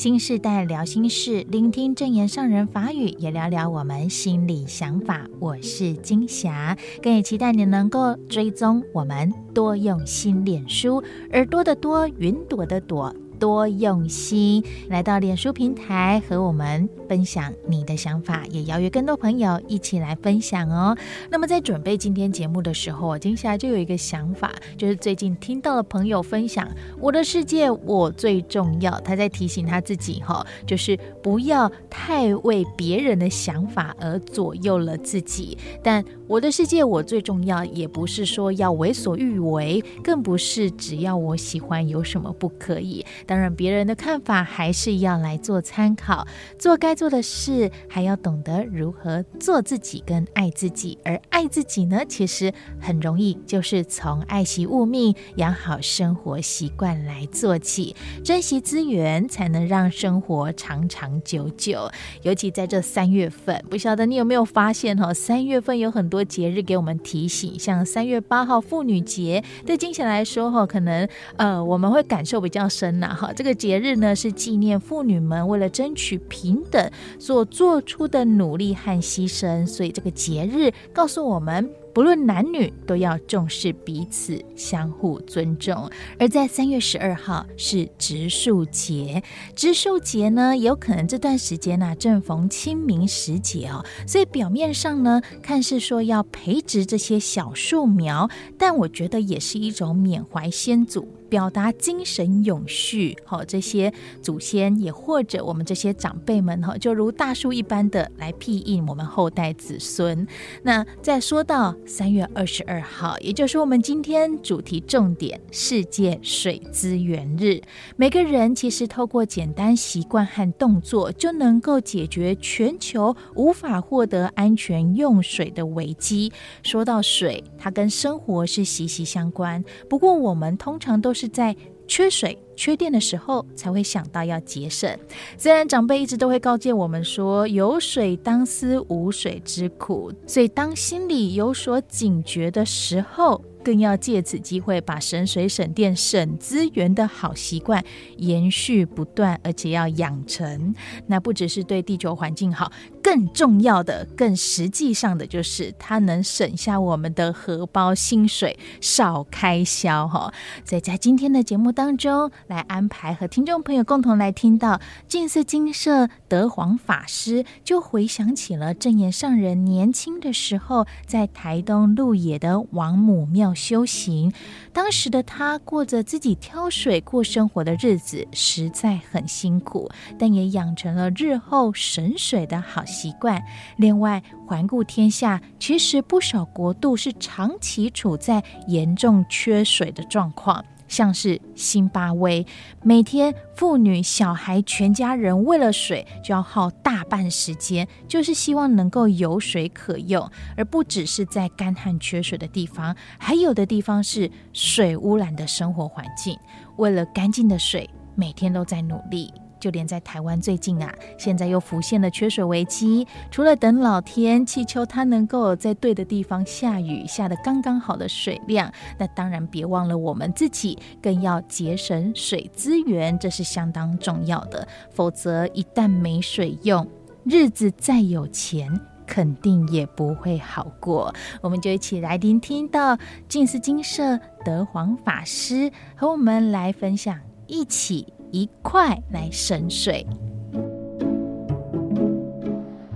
新时代聊心事，聆听证言上人法语，也聊聊我们心里想法。我是金霞，更也期待你能够追踪我们多用心脸书，耳朵的多，云朵的朵。多用心来到脸书平台和我们分享你的想法，也邀约更多朋友一起来分享哦。那么在准备今天节目的时候，接下来就有一个想法，就是最近听到了朋友分享“我的世界我最重要”，他在提醒他自己哈，就是不要太为别人的想法而左右了自己。但我的世界我最重要，也不是说要为所欲为，更不是只要我喜欢有什么不可以。当然，别人的看法还是要来做参考，做该做的事，还要懂得如何做自己跟爱自己。而爱自己呢，其实很容易，就是从爱惜物命、养好生活习惯来做起，珍惜资源，才能让生活长长久久。尤其在这三月份，不晓得你有没有发现哈，三月份有很多节日给我们提醒，像三月八号妇女节，对金钱来说哈，可能呃我们会感受比较深呐。好，这个节日呢是纪念妇女们为了争取平等所做出的努力和牺牲，所以这个节日告诉我们，不论男女都要重视彼此，相互尊重。而在三月十二号是植树节，植树节呢有可能这段时间呢、啊、正逢清明时节哦，所以表面上呢看似说要培植这些小树苗，但我觉得也是一种缅怀先祖。表达精神永续，好，这些祖先也或者我们这些长辈们，哈，就如大树一般的来庇荫我们后代子孙。那再说到三月二十二号，也就是我们今天主题重点——世界水资源日。每个人其实透过简单习惯和动作，就能够解决全球无法获得安全用水的危机。说到水，它跟生活是息息相关。不过我们通常都是。是在缺水、缺电的时候才会想到要节省。虽然长辈一直都会告诫我们说“有水当思无水之苦”，所以当心里有所警觉的时候，更要借此机会把省水、省电、省资源的好习惯延续不断，而且要养成。那不只是对地球环境好。更重要的、更实际上的，就是它能省下我们的荷包薪水，少开销哈。所以在今天的节目当中，来安排和听众朋友共同来听到净色精舍德皇法师，就回想起了正言上人年轻的时候在台东鹿野的王母庙修行。当时的他过着自己挑水过生活的日子，实在很辛苦，但也养成了日后省水的好习习惯。另外，环顾天下，其实不少国度是长期处在严重缺水的状况，像是辛巴威，每天妇女、小孩全家人为了水就要耗大半时间，就是希望能够有水可用。而不只是在干旱缺水的地方，还有的地方是水污染的生活环境，为了干净的水，每天都在努力。就连在台湾最近啊，现在又浮现了缺水危机。除了等老天祈求它能够在对的地方下雨，下得刚刚好的水量，那当然别忘了我们自己更要节省水资源，这是相当重要的。否则一旦没水用，日子再有钱，肯定也不会好过。我们就一起来聆听到静思金舍德皇法师和我们来分享，一起。一块来神水。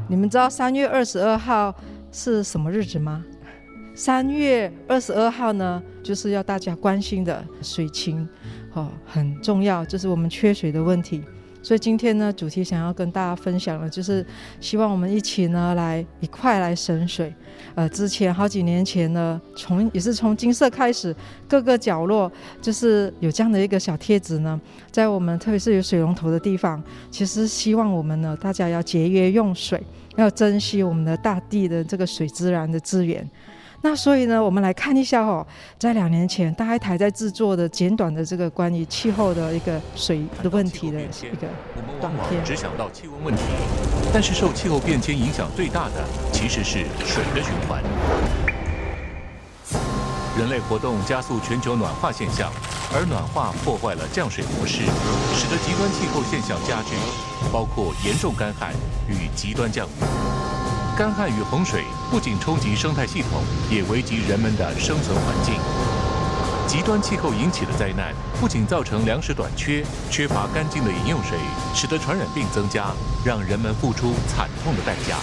你们知道三月二十二号是什么日子吗？三月二十二号呢，就是要大家关心的水情，哦，很重要，就是我们缺水的问题。所以今天呢，主题想要跟大家分享的，就是希望我们一起呢，来一块来省水。呃，之前好几年前呢，从也是从金色开始，各个角落就是有这样的一个小贴纸呢，在我们特别是有水龙头的地方，其实希望我们呢，大家要节约用水，要珍惜我们的大地的这个水自然的资源。那所以呢，我们来看一下哦，在两年前，大爱台在制作的简短的这个关于气候的一个水的问题的一个短片。只想到气温问题，但是受气候变迁影响最大的其实是水的循环。人类活动加速全球暖化现象，而暖化破坏了降水模式，使得极端气候现象加剧，包括严重干旱与极端降雨。干旱与洪水不仅冲击生态系统，也危及人们的生存环境。极端气候引起的灾难不仅造成粮食短缺、缺乏干净的饮用水，使得传染病增加，让人们付出惨痛的代价。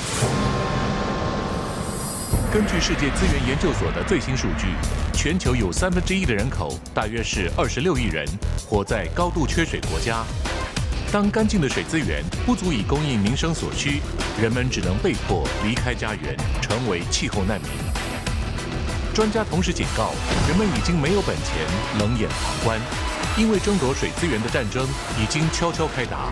根据世界资源研究所的最新数据，全球有三分之一的人口，大约是二十六亿人，活在高度缺水国家。当干净的水资源不足以供应民生所需，人们只能被迫离开家园，成为气候难民。专家同时警告，人们已经没有本钱冷眼旁观，因为争夺水资源的战争已经悄悄开打。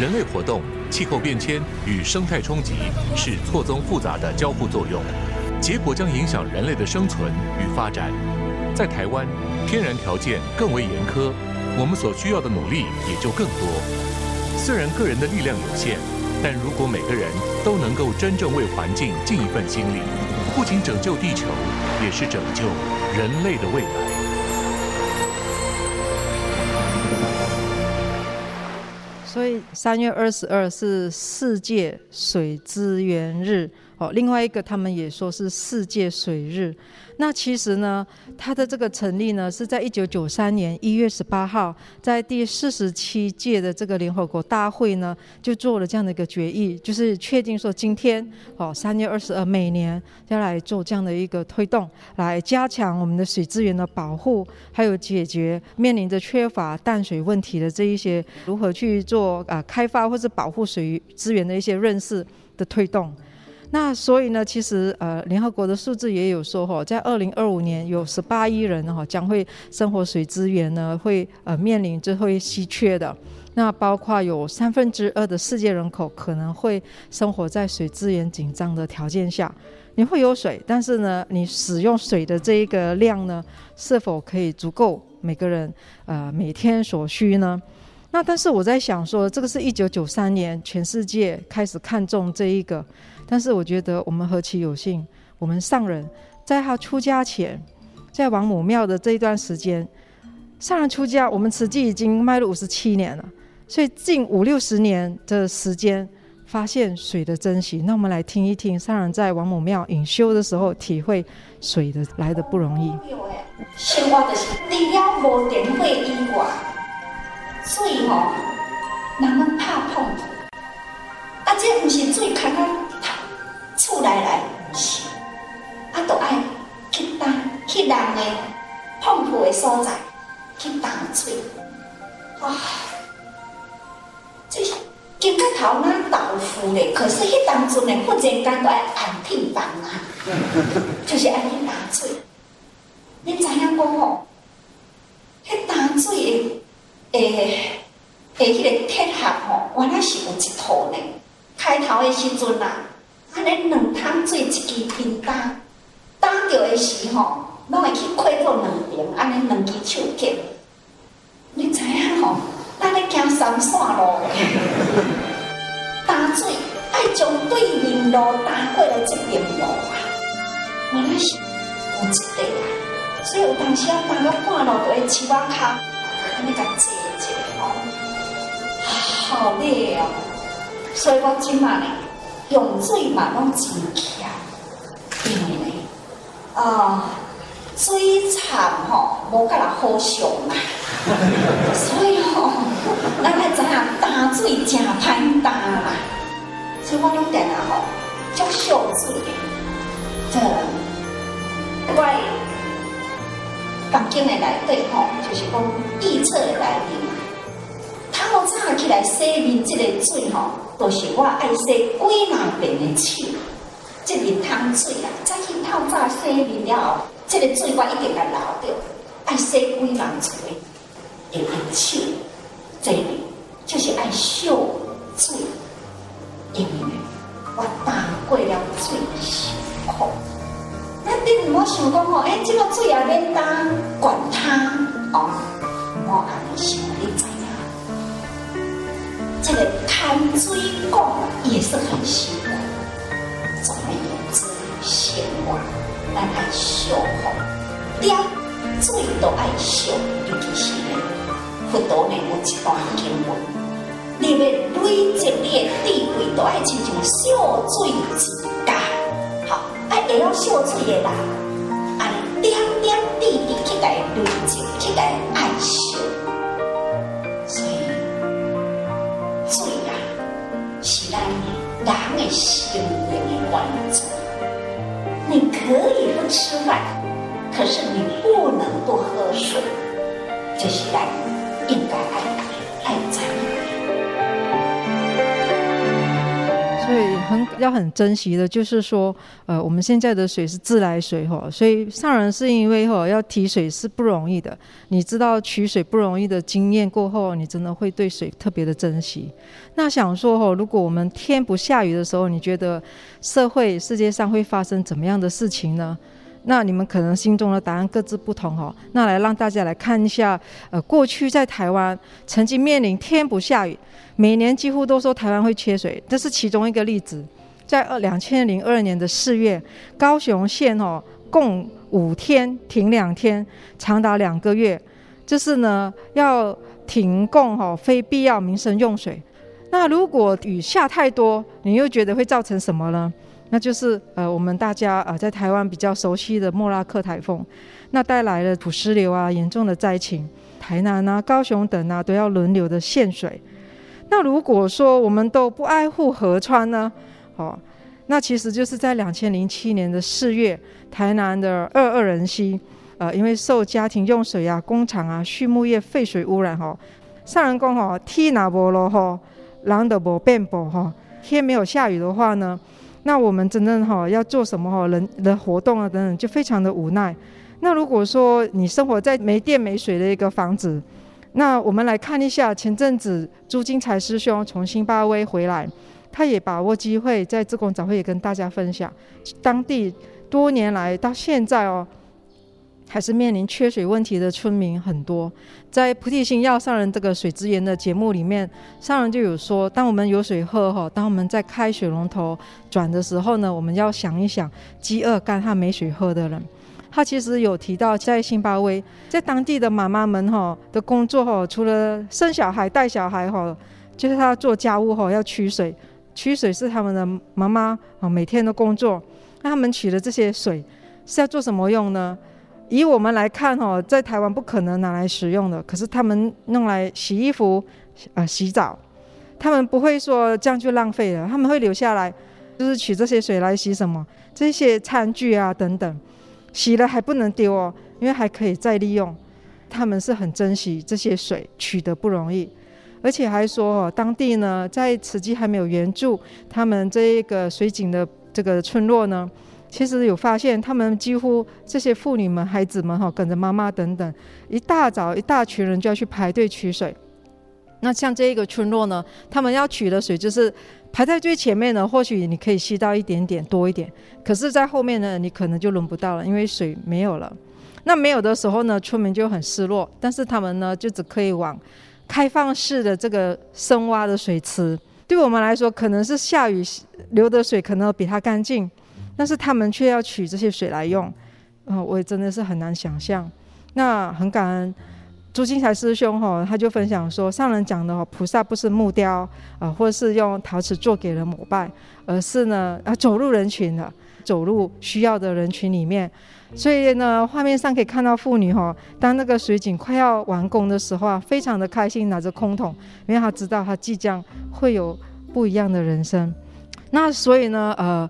人类活动、气候变迁与生态冲击是错综复杂的交互作用，结果将影响人类的生存与发展。在台湾，天然条件更为严苛，我们所需要的努力也就更多。虽然个人的力量有限，但如果每个人都能够真正为环境尽一份心力，不仅拯救地球，也是拯救人类的未来。所以三月二十二是世界水资源日。哦，另外一个他们也说是世界水日。那其实呢，它的这个成立呢，是在一九九三年一月十八号，在第四十七届的这个联合国大会呢，就做了这样的一个决议，就是确定说今天哦，三月二十二每年要来做这样的一个推动，来加强我们的水资源的保护，还有解决面临着缺乏淡水问题的这一些如何去做啊、开发或者保护水资源的一些认识的推动。那所以呢，其实呃，联合国的数字也有说哈，在二零二五年有十八亿人哈将会生活水资源呢会呃面临着会稀缺的。那包括有三分之二的世界人口可能会生活在水资源紧张的条件下。你会有水，但是呢，你使用水的这一个量呢，是否可以足够每个人呃每天所需呢？那但是我在想说，这个是一九九三年全世界开始看重这一个。但是我觉得我们何其有幸，我们上人在他出家前，在王母庙的这一段时间，上人出家，我们慈济已经迈入五十七年了，所以近五六十年的时间，发现水的珍惜。那我们来听一听上人在王母庙隐修的时候，体会水的来的不容易。生活就是除了无电火以外，水吼，人们怕碰，啊，这不是水看看。厝内来啊，都爱去当去人的碰触的所在去打水，哇！这是今个头那豆腐嘞，可是迄当阵呢，忽然间都爱按停房啊，就是爱去打水。恁知影讲吼？迄打水诶诶诶，迄个铁盒吼，原来是有一套呢。开头的时阵啊。安尼两桶水一支冰打，打着的时候，拢会去开做两边，安尼两支手结。你知影吼？咱咧行三线路，打水爱从对面路打过来这边路啊！原来是有一块啊，所以有当时啊，打到半路就会起瓦卡，安尼甲坐一下哦，好累哦，所以我今嘛呢。用水嘛拢真强，因为呢，啊，水产吼无甲人好上嘛，所以吼，咱爱知影打水真歹打嘛，所以我拢定啊吼，足少水的，这我房间的内底吼，就是讲预测的内面嘛，透早起来洗面这个水吼。就是我爱洗几万遍的手，这个汤水啊，早起透早洗面了后，这个水我一定要留着，爱洗几万次的的手，这里就是爱少水，因为我打过了最辛苦。那你唔好想讲哦，诶，这个水也免打管它哦，我安尼想你知影，这个汤水水都爱惜，尤其是呢，佛陀呢有一段经文，你要累积你的智慧，都爱亲像小水一家。好，爱会晓小水的人，爱点点滴滴去来累积，去来爱惜。所以，水啊，是咱人的生命的源泉。你可以不吃饭，可是你不能不喝水，这是咱应该爱爱珍惜。所以很要很珍惜的，就是说，呃，我们现在的水是自来水哈，所以上人是因为哈要提水是不容易的，你知道取水不容易的经验过后，你真的会对水特别的珍惜。那想说哈，如果我们天不下雨的时候，你觉得社会世界上会发生怎么样的事情呢？那你们可能心中的答案各自不同哈。那来让大家来看一下，呃，过去在台湾曾经面临天不下雨，每年几乎都说台湾会缺水，这是其中一个例子。在二两千零二年的四月，高雄县哦，共五天停两天，长达两个月，就是呢要停供哈非必要民生用水。那如果雨下太多，你又觉得会造成什么呢？那就是呃，我们大家呃在台湾比较熟悉的莫拉克台风，那带来了土石流啊，严重的灾情，台南啊、高雄等啊都要轮流的限水。那如果说我们都不爱护河川呢？哦，那其实就是在两千零七年的四月，台南的二二人溪，呃，因为受家庭用水啊、工厂啊、畜牧业废水污染，哈，上人讲哈，天哪无落哈。狼的不变薄哈，天没有下雨的话呢，那我们真正哈要做什么哈人的活动啊等等，就非常的无奈。那如果说你生活在没电没水的一个房子，那我们来看一下前阵子朱金才师兄从新巴威回来，他也把握机会在自贡早会也跟大家分享，当地多年来到现在哦。还是面临缺水问题的村民很多，在菩提心要上人这个水资源的节目里面，上人就有说，当我们有水喝哈，当我们在开水龙头转的时候呢，我们要想一想饥饿干旱没水喝的人。他其实有提到，在辛巴威，在当地的妈妈们哈的工作哈，除了生小孩带小孩哈，就是他做家务哈要取水，取水是他们的妈妈啊每天的工作。那他们取的这些水是要做什么用呢？以我们来看，哦，在台湾不可能拿来使用的，可是他们弄来洗衣服、呃洗澡，他们不会说这样就浪费了，他们会留下来，就是取这些水来洗什么这些餐具啊等等，洗了还不能丢哦，因为还可以再利用。他们是很珍惜这些水，取得不容易，而且还说哦，当地呢在慈济还没有援助他们这一个水井的这个村落呢。其实有发现，他们几乎这些妇女们、孩子们哈，跟着妈妈等等，一大早一大群人就要去排队取水。那像这一个村落呢，他们要取的水就是排在最前面的，或许你可以吸到一点点多一点，可是，在后面呢，你可能就轮不到了，因为水没有了。那没有的时候呢，村民就很失落，但是他们呢，就只可以往开放式的这个深挖的水池。对我们来说，可能是下雨流的水，可能比它干净。但是他们却要取这些水来用，嗯、呃，我也真的是很难想象。那很感恩朱金财师兄哈，他就分享说，上人讲的哦，菩萨不是木雕啊、呃，或是用陶瓷做给人膜拜，而是呢啊走入人群的，走入需要的人群里面。所以呢，画面上可以看到妇女哈，当那个水井快要完工的时候啊，非常的开心，拿着空桶，因为他知道他即将会有不一样的人生。那所以呢，呃。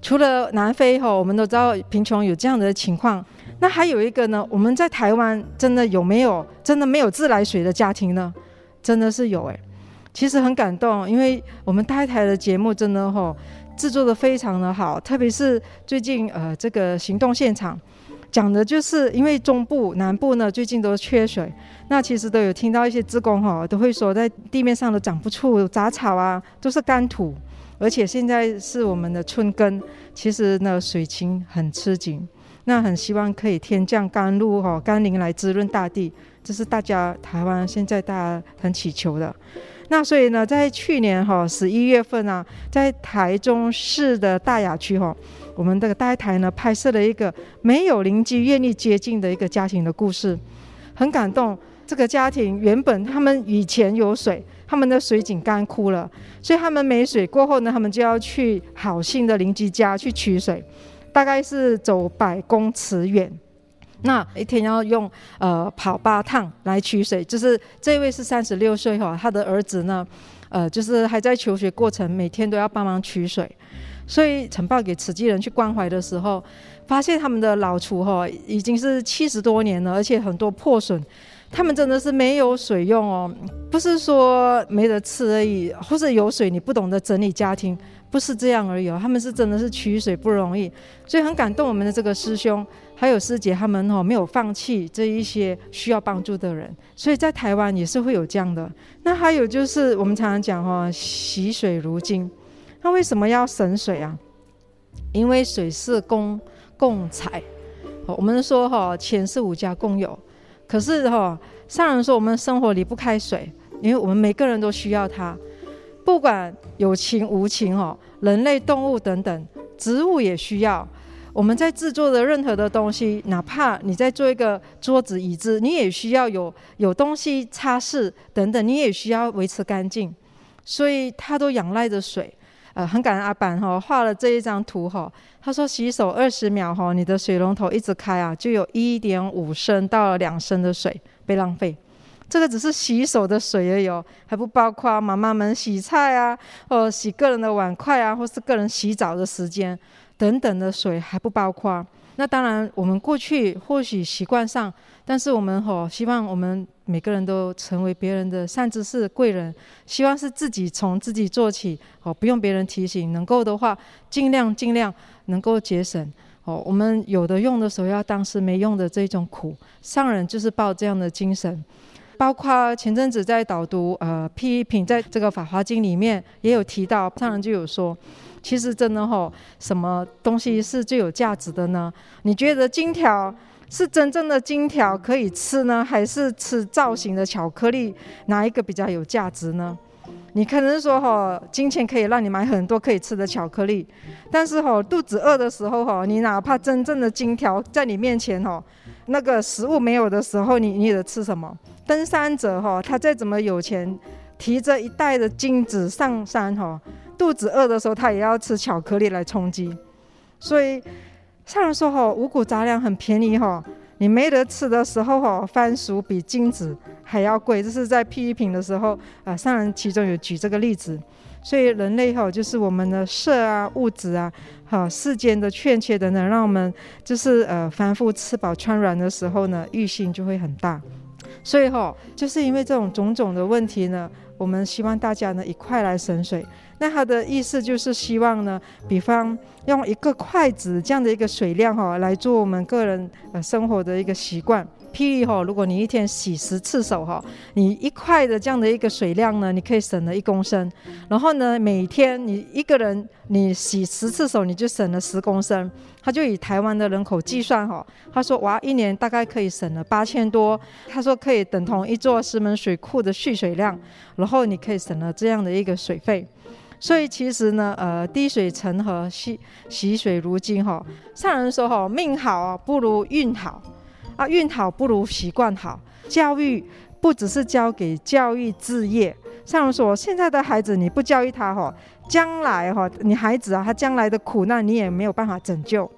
除了南非哈，我们都知道贫穷有这样的情况。那还有一个呢，我们在台湾真的有没有真的没有自来水的家庭呢？真的是有诶。其实很感动，因为我们台台的节目真的哈制作的非常的好，特别是最近呃这个行动现场讲的就是，因为中部南部呢最近都缺水，那其实都有听到一些职工哈都会说，在地面上都长不出杂草啊，都是干土。而且现在是我们的春耕，其实呢水情很吃紧，那很希望可以天降甘露哈甘霖来滋润大地，这是大家台湾现在大家很祈求的。那所以呢，在去年哈十一月份啊，在台中市的大雅区哈，我们这个大台呢拍摄了一个没有邻居愿意接近的一个家庭的故事，很感动。这个家庭原本他们以前有水，他们的水井干枯了，所以他们没水过后呢，他们就要去好心的邻居家去取水，大概是走百公尺远，那一天要用呃跑八趟来取水。就是这位是三十六岁哈，他的儿子呢，呃，就是还在求学过程，每天都要帮忙取水，所以呈报给慈济人去关怀的时候，发现他们的老厨哈已经是七十多年了，而且很多破损。他们真的是没有水用哦，不是说没得吃而已，或者有水你不懂得整理家庭，不是这样而已哦。他们是真的是取水不容易，所以很感动我们的这个师兄还有师姐，他们哦没有放弃这一些需要帮助的人，所以在台湾也是会有这样的。那还有就是我们常常讲哈，惜水如金，那为什么要省水啊？因为水是公共财，我们说哈，钱是五家共有。可是哈，上人说我们生活离不开水，因为我们每个人都需要它，不管有情无情哦，人类、动物等等，植物也需要。我们在制作的任何的东西，哪怕你在做一个桌子、椅子，你也需要有有东西擦拭等等，你也需要维持干净，所以它都仰赖着水。呃，很感恩阿板哈画了这一张图哈。他说洗手二十秒哈，你的水龙头一直开啊，就有一点五升到两升的水被浪费。这个只是洗手的水而已哦，还不包括妈妈们洗菜啊，或洗个人的碗筷啊，或是个人洗澡的时间等等的水还不包括。那当然，我们过去或许习惯上，但是我们吼希望我们每个人都成为别人的善知识贵人，希望是自己从自己做起，哦，不用别人提醒，能够的话尽量尽量能够节省。哦，我们有的用的时候要当时没用的这种苦，上人就是抱这样的精神。包括前阵子在导读呃批评，在这个《法华经》里面也有提到，上人就有说。其实真的吼，什么东西是最有价值的呢？你觉得金条是真正的金条可以吃呢，还是吃造型的巧克力？哪一个比较有价值呢？你可能说吼，金钱可以让你买很多可以吃的巧克力，但是吼，肚子饿的时候吼，你哪怕真正的金条在你面前吼，那个食物没有的时候，你你得吃什么？登山者吼，他再怎么有钱，提着一袋的金子上山吼。肚子饿的时候，他也要吃巧克力来充饥。所以上人说：“哈，五谷杂粮很便宜哈，你没得吃的时候哈，番薯比金子还要贵。”这是在批评的时候啊，上人其中有举这个例子。所以人类哈，就是我们的色啊、物质啊、哈世间的欠缺等等，让我们就是呃凡夫吃饱穿软的时候呢，欲性就会很大。所以哈，就是因为这种种种的问题呢，我们希望大家呢一块来省水。那他的意思就是希望呢，比方用一个筷子这样的一个水量哈，来做我们个人呃生活的一个习惯。譬如哈，如果你一天洗十次手哈，你一块的这样的一个水量呢，你可以省了一公升。然后呢，每天你一个人你洗十次手，你就省了十公升。他就以台湾的人口计算哈，他说哇，一年大概可以省了八千多。他说可以等同一座石门水库的蓄水量，然后你可以省了这样的一个水费。所以其实呢，呃，滴水成河，惜洗水如金哈。上人说哈，命好不如运好，啊，运好不如习惯好。教育不只是教给教育置业。上人说，现在的孩子你不教育他哈，将来哈，你孩子啊，他将来的苦难你也没有办法拯救。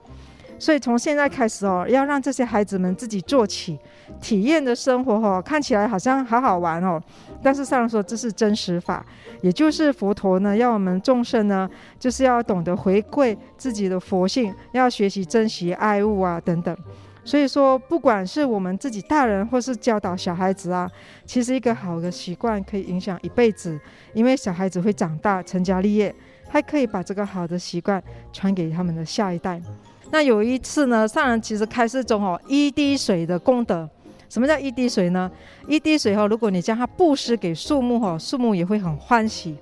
所以从现在开始哦，要让这些孩子们自己做起，体验的生活哦，看起来好像好好玩哦，但是上人说这是真实法，也就是佛陀呢，要我们众生呢，就是要懂得回归自己的佛性，要学习珍惜爱物啊等等。所以说，不管是我们自己大人，或是教导小孩子啊，其实一个好的习惯可以影响一辈子，因为小孩子会长大成家立业，还可以把这个好的习惯传给他们的下一代。那有一次呢，上人其实开示中哦，一滴水的功德，什么叫一滴水呢？一滴水哈，如果你将它布施给树木哈，树木也会很欢喜。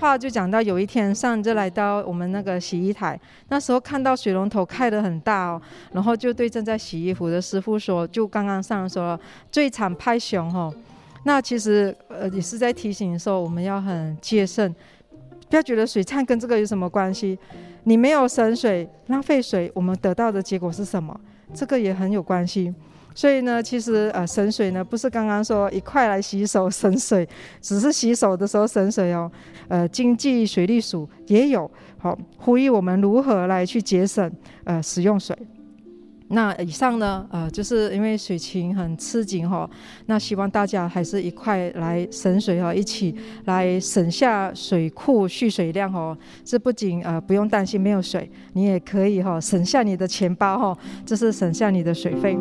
话就讲到有一天，上就来到我们那个洗衣台，那时候看到水龙头开得很大哦，然后就对正在洗衣服的师傅说，就刚刚上说，最惨拍熊哈，那其实呃也是在提醒的时候，我们要很戒慎，不要觉得水忏跟这个有什么关系。你没有省水，浪费水，我们得到的结果是什么？这个也很有关系。所以呢，其实呃省水呢，不是刚刚说一块来洗手省水，只是洗手的时候省水哦。呃，经济水利署也有好呼吁我们如何来去节省呃使用水。那以上呢，呃，就是因为水情很吃紧哈，那希望大家还是一块来省水哈，一起来省下水库蓄水量哦。这不仅呃不用担心没有水，你也可以哈省下你的钱包哈，这是省下你的水费。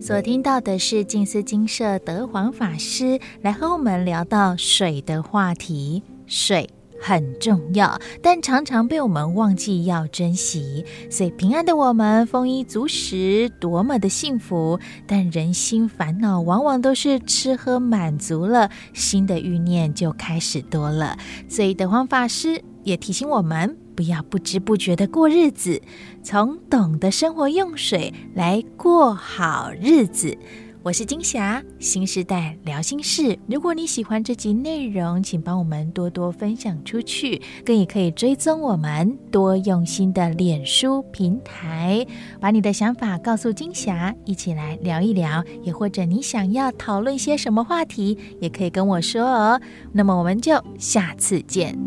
所听到的是静思金舍德皇法师来和我们聊到水的话题，水。很重要，但常常被我们忘记要珍惜。所以平安的我们丰衣足食，多么的幸福！但人心烦恼，往往都是吃喝满足了，新的欲念就开始多了。所以德煌法师也提醒我们，不要不知不觉的过日子，从懂得生活用水来过好日子。我是金霞，新时代聊心事。如果你喜欢这集内容，请帮我们多多分享出去，更也可以追踪我们多用心的脸书平台，把你的想法告诉金霞，一起来聊一聊。也或者你想要讨论些什么话题，也可以跟我说哦。那么我们就下次见。